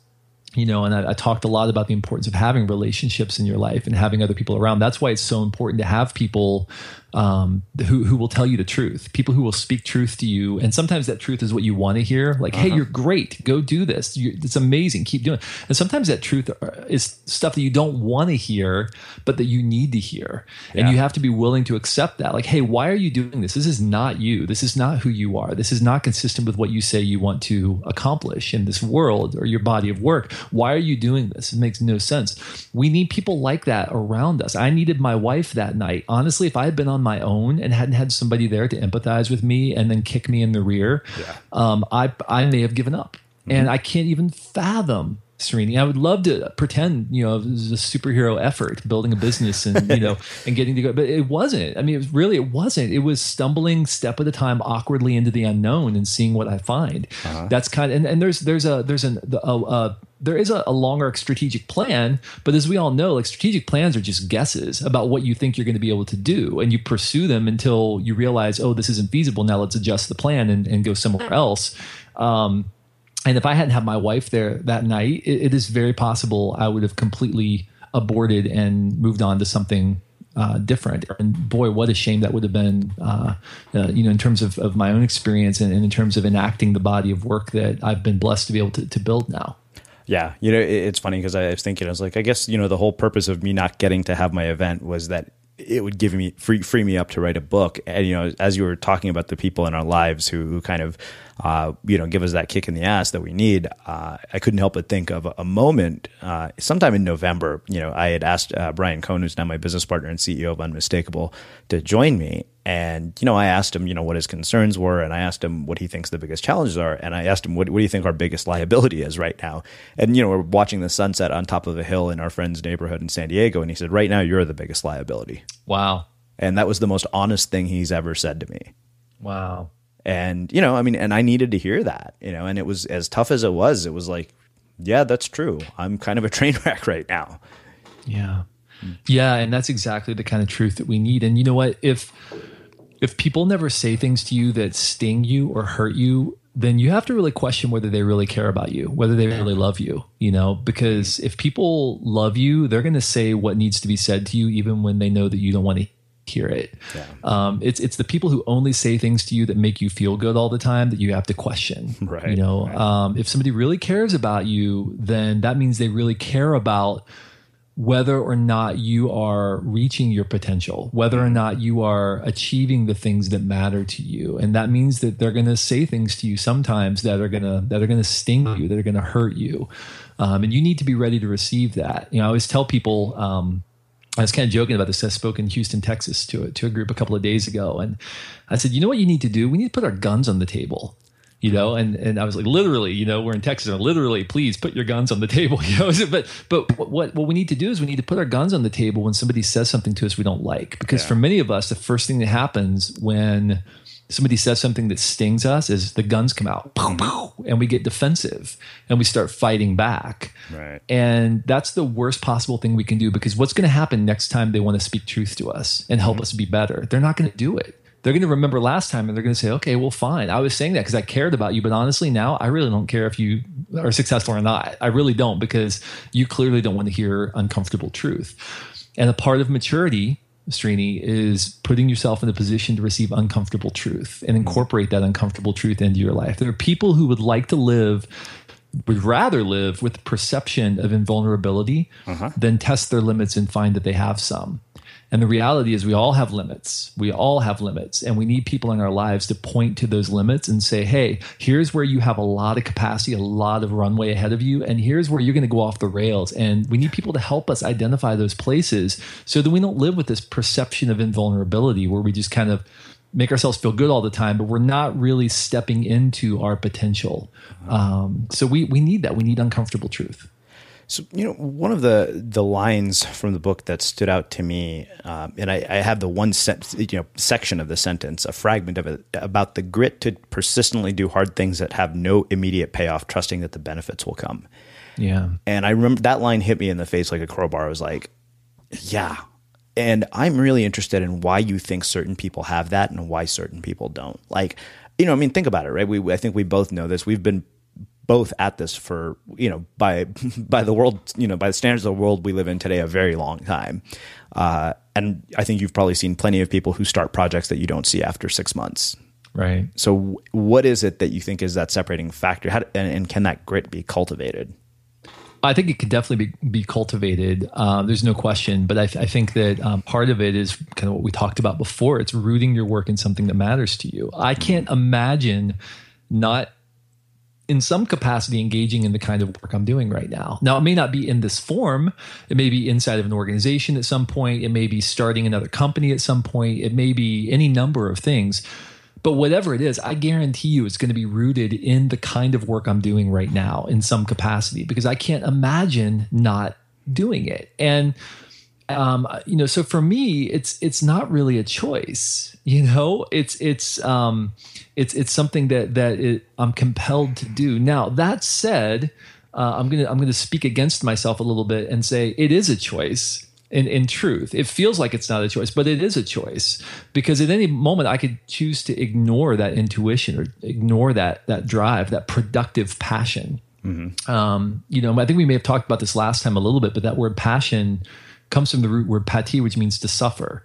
you know, and I, I, talked a lot about the importance of having relationships in your life and having other people around. That's why it's so important to have people um, who who will tell you the truth, people who will speak truth to you, and sometimes that truth is what you want to hear. Like, uh-huh. hey, you're great, go do this. You're, it's amazing, keep doing. it. And sometimes that truth is stuff that you don't want to hear, but that you need to hear, yeah. and you have to be willing to accept that. Like, hey, why are you doing this? This is not you. This is not who you are. This is not consistent with what you say you want to accomplish in this world or your body of work. Why are you doing this? It makes no sense. We need people like that around us. I needed my wife that night. Honestly, if I had been on my own and hadn't had somebody there to empathize with me and then kick me in the rear, yeah. um, I I may have given up. Mm-hmm. And I can't even fathom Srini. I would love to pretend, you know, it was a superhero effort building a business and, you know, and getting to go, but it wasn't. I mean, it was really, it wasn't. It was stumbling step at a time awkwardly into the unknown and seeing what I find. Uh-huh. That's kind of, and, and there's, there's a, there's an, a, a there is a, a, longer strategic plan, but as we all know, like strategic plans are just guesses about what you think you're going to be able to do. And you pursue them until you realize, oh, this isn't feasible. Now let's adjust the plan and, and go somewhere else. Um, and if I hadn't had my wife there that night, it, it is very possible I would have completely aborted and moved on to something uh, different. And boy, what a shame that would have been, uh, uh, you know, in terms of, of my own experience and, and, in terms of enacting the body of work that I've been blessed to be able to, to build now. Yeah, you know, it's funny because I was thinking, I was like, I guess you know, the whole purpose of me not getting to have my event was that it would give me free free me up to write a book. And you know, as you were talking about the people in our lives who, who kind of uh, you know give us that kick in the ass that we need, uh, I couldn't help but think of a, moment. Uh, sometime in November, you know, I had asked uh, Brian Cohn, who's now my business partner and CEO of Unmistakable, to join me. And you know, I asked him, you know, what his concerns were, and I asked him what he thinks the biggest challenges are, and I asked him, what, what do you think our biggest liability is right now? And you know, we're watching the sunset on top of a hill in our friend's neighborhood in San Diego, and he said, right now, you're the biggest liability. Wow. And that was the most honest thing he's ever said to me. Wow. And, you know, I mean, and I needed to hear that, you know, and it was as tough as it was, it was like, yeah, that's true. I'm kind of a train wreck right now. Yeah. Hmm. Yeah. And that's exactly the kind of truth that we need. And you know what? If, if people never say things to you that sting you or hurt you, then you have to really question whether they really care about you, whether they really love you, you know, because if people love you, they're going to say what needs to be said to you, even when they know that you don't want to hear it. Yeah. Um, it's it's the people who only say things to you that make you feel good all the time that you have to question. Right. You know, right. Um, if somebody really cares about you, then that means they really care about whether or not you are reaching your potential, whether or not you are achieving the things that matter to you. And that means that they're going to say things to you sometimes that are going to, that are going to sting you, that are going to hurt you. Um, and you need to be ready to receive that. You know, I always tell people, um, I was kind of joking about this. I spoke in Houston, Texas to a, to a group a couple of days ago. And I said, you know what you need to do? We need to put our guns on the table you know mm-hmm. and and i was like literally you know we're in texas and literally please put your guns on the table you know but but what what we need to do is we need to put our guns on the table when somebody says something to us we don't like because yeah. for many of us the first thing that happens when somebody says something that stings us is the guns come out boom, boom, and we get defensive and we start fighting back right and that's the worst possible thing we can do because what's going to happen next time they want to speak truth to us and help mm-hmm. us be better they're not going to do it they're going to remember last time and they're going to say, okay, well, fine. I was saying that because I cared about you. But honestly, now I really don't care if you are successful or not. I really don't because you clearly don't want to hear uncomfortable truth. And a part of maturity, Srini, is putting yourself in a position to receive uncomfortable truth and incorporate that uncomfortable truth into your life. There are people who would like to live would rather live with the perception of invulnerability uh-huh. than test their limits and find that they have some. And the reality is, we all have limits. We all have limits. And we need people in our lives to point to those limits and say, hey, here's where you have a lot of capacity, a lot of runway ahead of you. And here's where you're going to go off the rails. And we need people to help us identify those places so that we don't live with this perception of invulnerability where we just kind of make ourselves feel good all the time, but we're not really stepping into our potential. Um, so we, we need that. We need uncomfortable truth. So you know, one of the the lines from the book that stood out to me, um, and I, I, have the one you know section of the sentence, a fragment of it about the grit to persistently do hard things that have no immediate payoff, trusting that the benefits will come. Yeah, and I remember that line hit me in the face like a crowbar. I was like, yeah. And I'm really interested in why you think certain people have that and why certain people don't. Like, you know, I mean, think about it, right? We, I think we both know this. We've been both at this for you know by by the world you know by the standards of the world we live in today a very long time uh, and i think you've probably seen plenty of people who start projects that you don't see after six months right so what is it that you think is that separating factor How, and, and can that grit be cultivated I think it could definitely be, be cultivated. Uh, there's no question. But I, I think that um, part of it is kind of what we talked about before. It's rooting your work in something that matters to you. I can't imagine not in some capacity engaging in the kind of work I'm doing right now. Now, it may not be in this form. It may be inside of an organization at some point. It may be starting another company at some point. It may be any number of things. But whatever it is, I guarantee you it's going to be rooted in the kind of work I'm doing right now in some capacity because I can't imagine not doing it. And um, you know, so for me, it's it's not really a choice. You know, it's it's um, it's it's something that that it, I'm compelled to do. Now that said, uh, I'm gonna I'm gonna speak against myself a little bit and say it is a choice. In, in truth, it feels like it's not a choice, but it is a choice because at any moment I could choose to ignore that intuition or ignore that that drive, that productive passion. Mm-hmm. Um, you know, I think we may have talked about this last time a little bit, but that word passion comes from the root word pati, which means to suffer.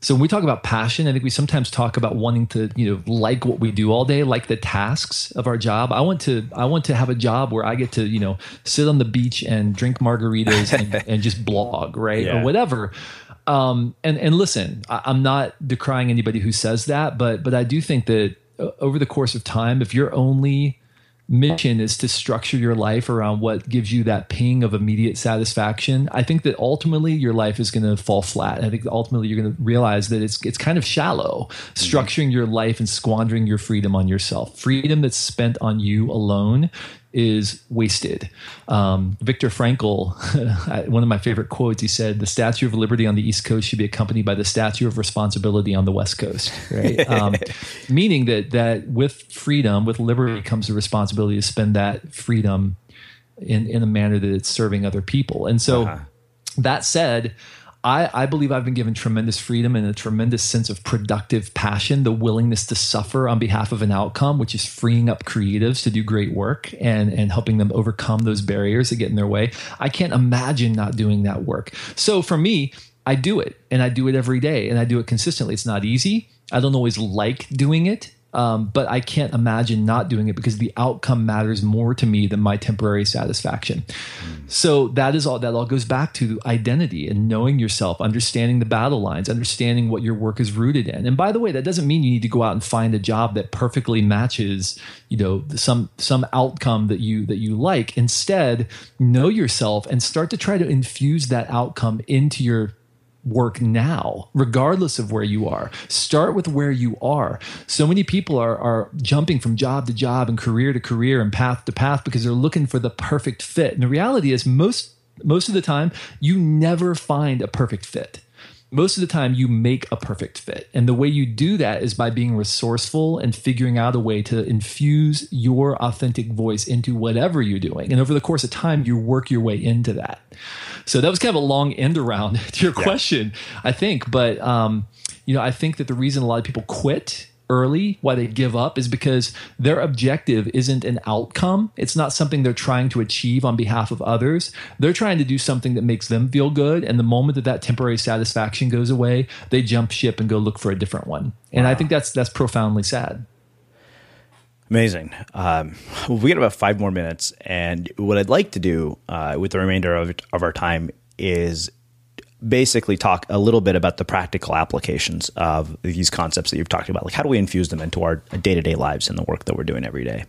So when we talk about passion, I think we sometimes talk about wanting to, you know, like what we do all day, like the tasks of our job. I want to, I want to have a job where I get to, you know, sit on the beach and drink margaritas and, and just blog, right, yeah. or whatever. Um, and and listen, I, I'm not decrying anybody who says that, but but I do think that uh, over the course of time, if you're only mission is to structure your life around what gives you that ping of immediate satisfaction, I think that ultimately your life is going to fall flat. I think ultimately you're going to realize that it's it's kind of shallow mm-hmm. structuring your life and squandering your freedom on yourself. Freedom that's spent on you alone is wasted. Um, Viktor Frankl, one of my favorite quotes, he said, "The Statue of Liberty on the East Coast should be accompanied by the Statue of Responsibility on the West Coast." Right, um, meaning that that with freedom, with liberty, comes the responsibility to spend that freedom in in a manner that it's serving other people. And so, uh-huh. that said. I, I, believe I've been given tremendous freedom and a tremendous sense of productive passion, the willingness to suffer on behalf of an outcome, which is freeing up creatives to do great work and, and helping them overcome those barriers that get in their way. I can't imagine not doing that work. So for me, I do it and I do it every day and I do it consistently. It's not easy. I don't always like doing it. Um, but I can't imagine not doing it because the outcome matters more to me than my temporary satisfaction. Mm. So that is all. That all goes back to identity and knowing yourself, understanding the battle lines, understanding what your work is rooted in. And by the way, that doesn't mean you need to go out and find a job that perfectly matches, you know, some some outcome that you that you like. Instead, know yourself and start to try to infuse that outcome into your work now, regardless of where you are. Start with where you are. So many people are, are jumping from job to job and career to career and path to path because they're looking for the perfect fit. And the reality is most most of the time you never find a perfect fit most of the time you make a perfect fit. And the way you do that is by being resourceful and figuring out a way to infuse your authentic voice into whatever you're doing. And over the course of time, you work your way into that. So that was kind of a long end around to your question, yeah. I think. But, um, you know, I think that the reason a lot of people quit early, why they give up, is because their objective isn't an outcome. It's not something they're trying to achieve on behalf of others. They're trying to do something that makes them feel good. And the moment that that temporary satisfaction goes away, they jump ship and go look for a different one. And wow. I think that's that's profoundly sad. Amazing. Um, we got about five more minutes, and what I'd like to do uh, with the remainder of, of our time is basically talk a little bit about the practical applications of these concepts that you've talked about. Like, how do we infuse them into our day to day lives and the work that we're doing every day?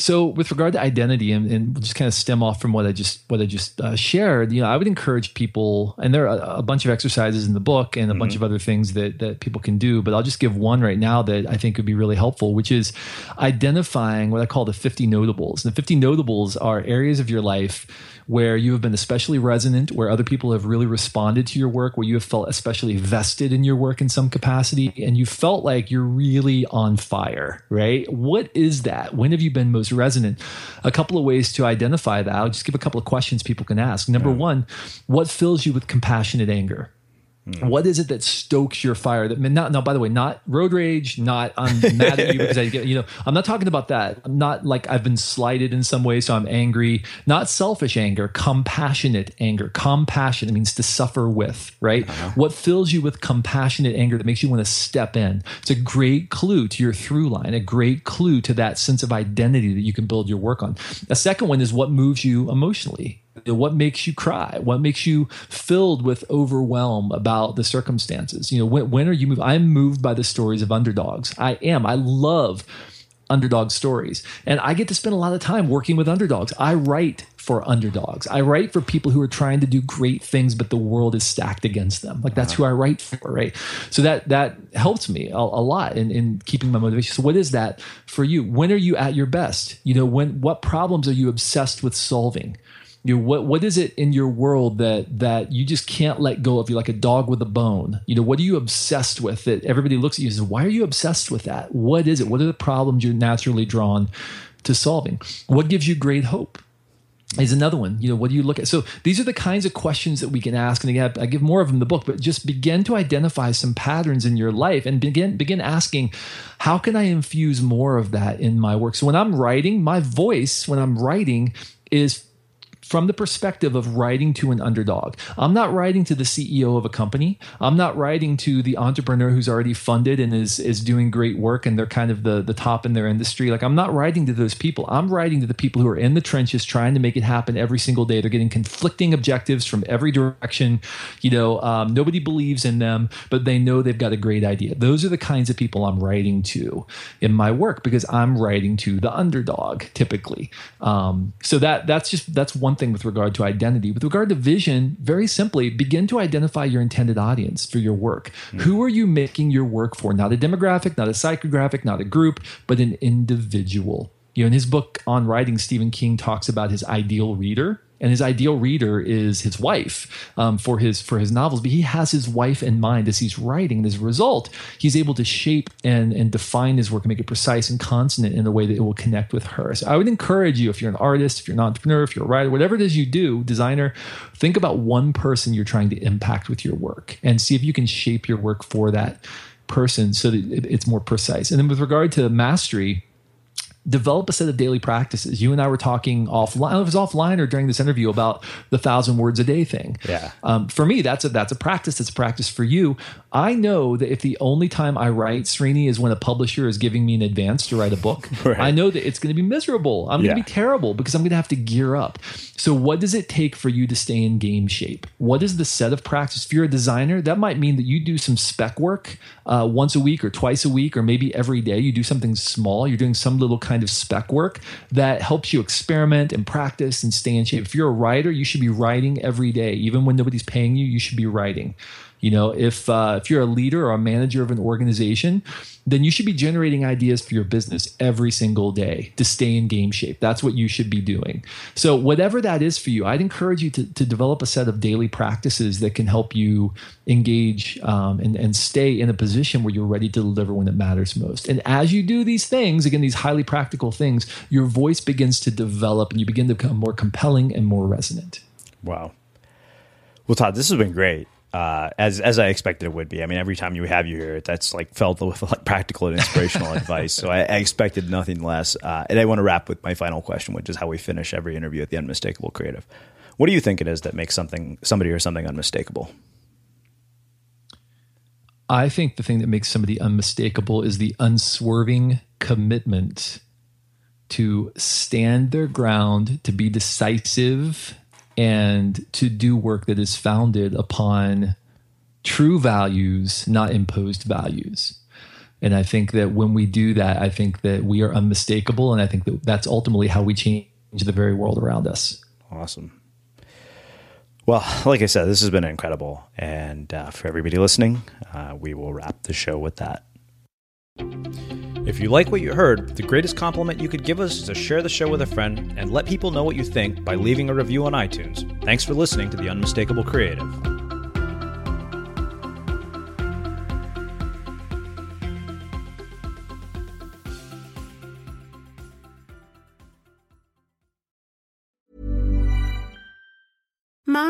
So, with regard to identity, and, and we'll just kind of stem off from what I just what I just uh, shared, you know, I would encourage people, and there are a, a bunch of exercises in the book and a mm-hmm. bunch of other things that that people can do, but I'll just give one right now that I think would be really helpful, which is identifying what I call the 50 notables. And the 50 notables are areas of your life where you have been especially resonant, where other people have really responded to your work, where you have felt especially vested in your work in some capacity, and you felt like you're really on fire, right? What is that? When have you been most resonant? A couple of ways to identify that. I'll just give a couple of questions people can ask. Number yeah. one, what fills you with compassionate anger? Mm. What is it that stokes your fire? That not now. By the way, not road rage. Not I'm mad at you because I get you know. I'm not talking about that. I'm not like I've been slighted in some way, so I'm angry. Not selfish anger, compassionate anger. Compassion means to suffer with. Right. Uh-huh. What fills you with compassionate anger that makes you want to step in? It's a great clue to your through line. A great clue to that sense of identity that you can build your work on. A second one is what moves you emotionally what makes you cry? What makes you filled with overwhelm about the circumstances? You know when, when are you moved i'm moved by the stories of underdogs. I am. I love underdog stories. And i get to spend a lot of time working with underdogs. I write for underdogs. I write for people who are trying to do great things but the world is stacked against them. Like that's uh-huh. who i write for right? So that that helps me a, a lot in, in keeping my motivation. So what is that for you? When are you at your best? You know when what problems are you obsessed with solving you know, what what is it in your world that that you just can't let go of? You're like a dog with a bone. You know, what are you obsessed with that everybody looks at you and says, "Why are you obsessed with that? What is it? What are the problems you're naturally drawn to solving? What gives you great hope?" Is another one. You know, what do you look at? So these are the kinds of questions that we can ask, and again, I give more of them in the book. But just begin to identify some patterns in your life, and begin begin asking, how can I infuse more of that in my work? So when I'm writing, my voice when I'm writing is from the perspective of writing to an underdog. I'm not writing to the CEO of a company. I'm not writing to the entrepreneur who's already funded and is is doing great work and they're kind of the the top in their industry. Like I'm not writing to those people. I'm writing to the people who are in the trenches trying to make it happen every single day. They're getting conflicting objectives from every direction. You know, um, nobody believes in them, but they know they've got a great idea. Those are the kinds of people I'm writing to in my work because I'm writing to the underdog typically. Um, so that that's just that's one thing with regard to identity. With regard to vision, very simply, begin to identify your intended audience for your work. Mm. Who are you making your work for? Not a demographic, not a psychographic, not a group, but an individual. You know, in his book on writing, Stephen King talks about his ideal reader and his ideal reader is his wife um, for his for his novels. But he has his wife in mind as he's writing. And as a result he's able to shape and and define his work and make it precise and consonant in a way that it will connect with her. So i would encourage you if you're an artist if you're an entrepreneur if you're a writer whatever it is you do designer think about one person you're trying to impact with your work and see if you can shape your work for that person so that it's more precise. And then with regard to mastery develop a set of daily practices. You and I were talking offline. It was offline or during this interview about the thousand words a day thing. Yeah. Um, for me, that's a that's a practice. That's a practice for you. I know that if the only time I write, Srini, is when a publisher is giving me an advance to write a book, right. I know that it's going to be miserable. I'm going to be terrible because I'm going to have to gear up. So, what does it take for you to stay in game shape? What is the set of practice? If you're a designer, that might mean that you do some spec work uh, once a week or twice a week or maybe every day. You do something small. You're doing some little kind of spec work that helps you experiment and practice and stay in shape. If you're a writer, you should be writing every day. Even when nobody's paying you, you should be writing. You know, if uh, if you're a leader or a manager of an organization, then you should be generating ideas for your business every single day to stay in game shape. That's what you should be doing. So whatever that is for you, I'd encourage you to, to develop a set of daily practices that can help you engage um, and, and stay in a position where you're ready to deliver when it matters most. And as you do these things, again, these highly practical things, your voice begins to develop and you begin to become more compelling and more resonant. Wow. Well, Todd, this has been great uh, as as I expected it would be. I mean, every time you have you here, that's like felt with like practical and inspirational advice. So I, I, expected nothing less. Uh, and I want to wrap with my final question, which is how we finish every interview at the unmistakable creative. What do you think it is that makes something somebody or something unmistakable? I think the thing that makes somebody unmistakable is the unswerving commitment to stand their ground, to be decisive, and to do work that is founded upon true values, not imposed values. And I think that when we do that, I think that we are unmistakable. And I think that that's ultimately how we change the very world around us. Awesome. Well, like I said, this has been incredible. And uh, for everybody listening, uh, we will wrap the show with that. If you like what you heard, the greatest compliment you could give us is to share the show with a friend and let people know what you think by leaving a review on iTunes. Thanks for listening to The Unmistakable Creative.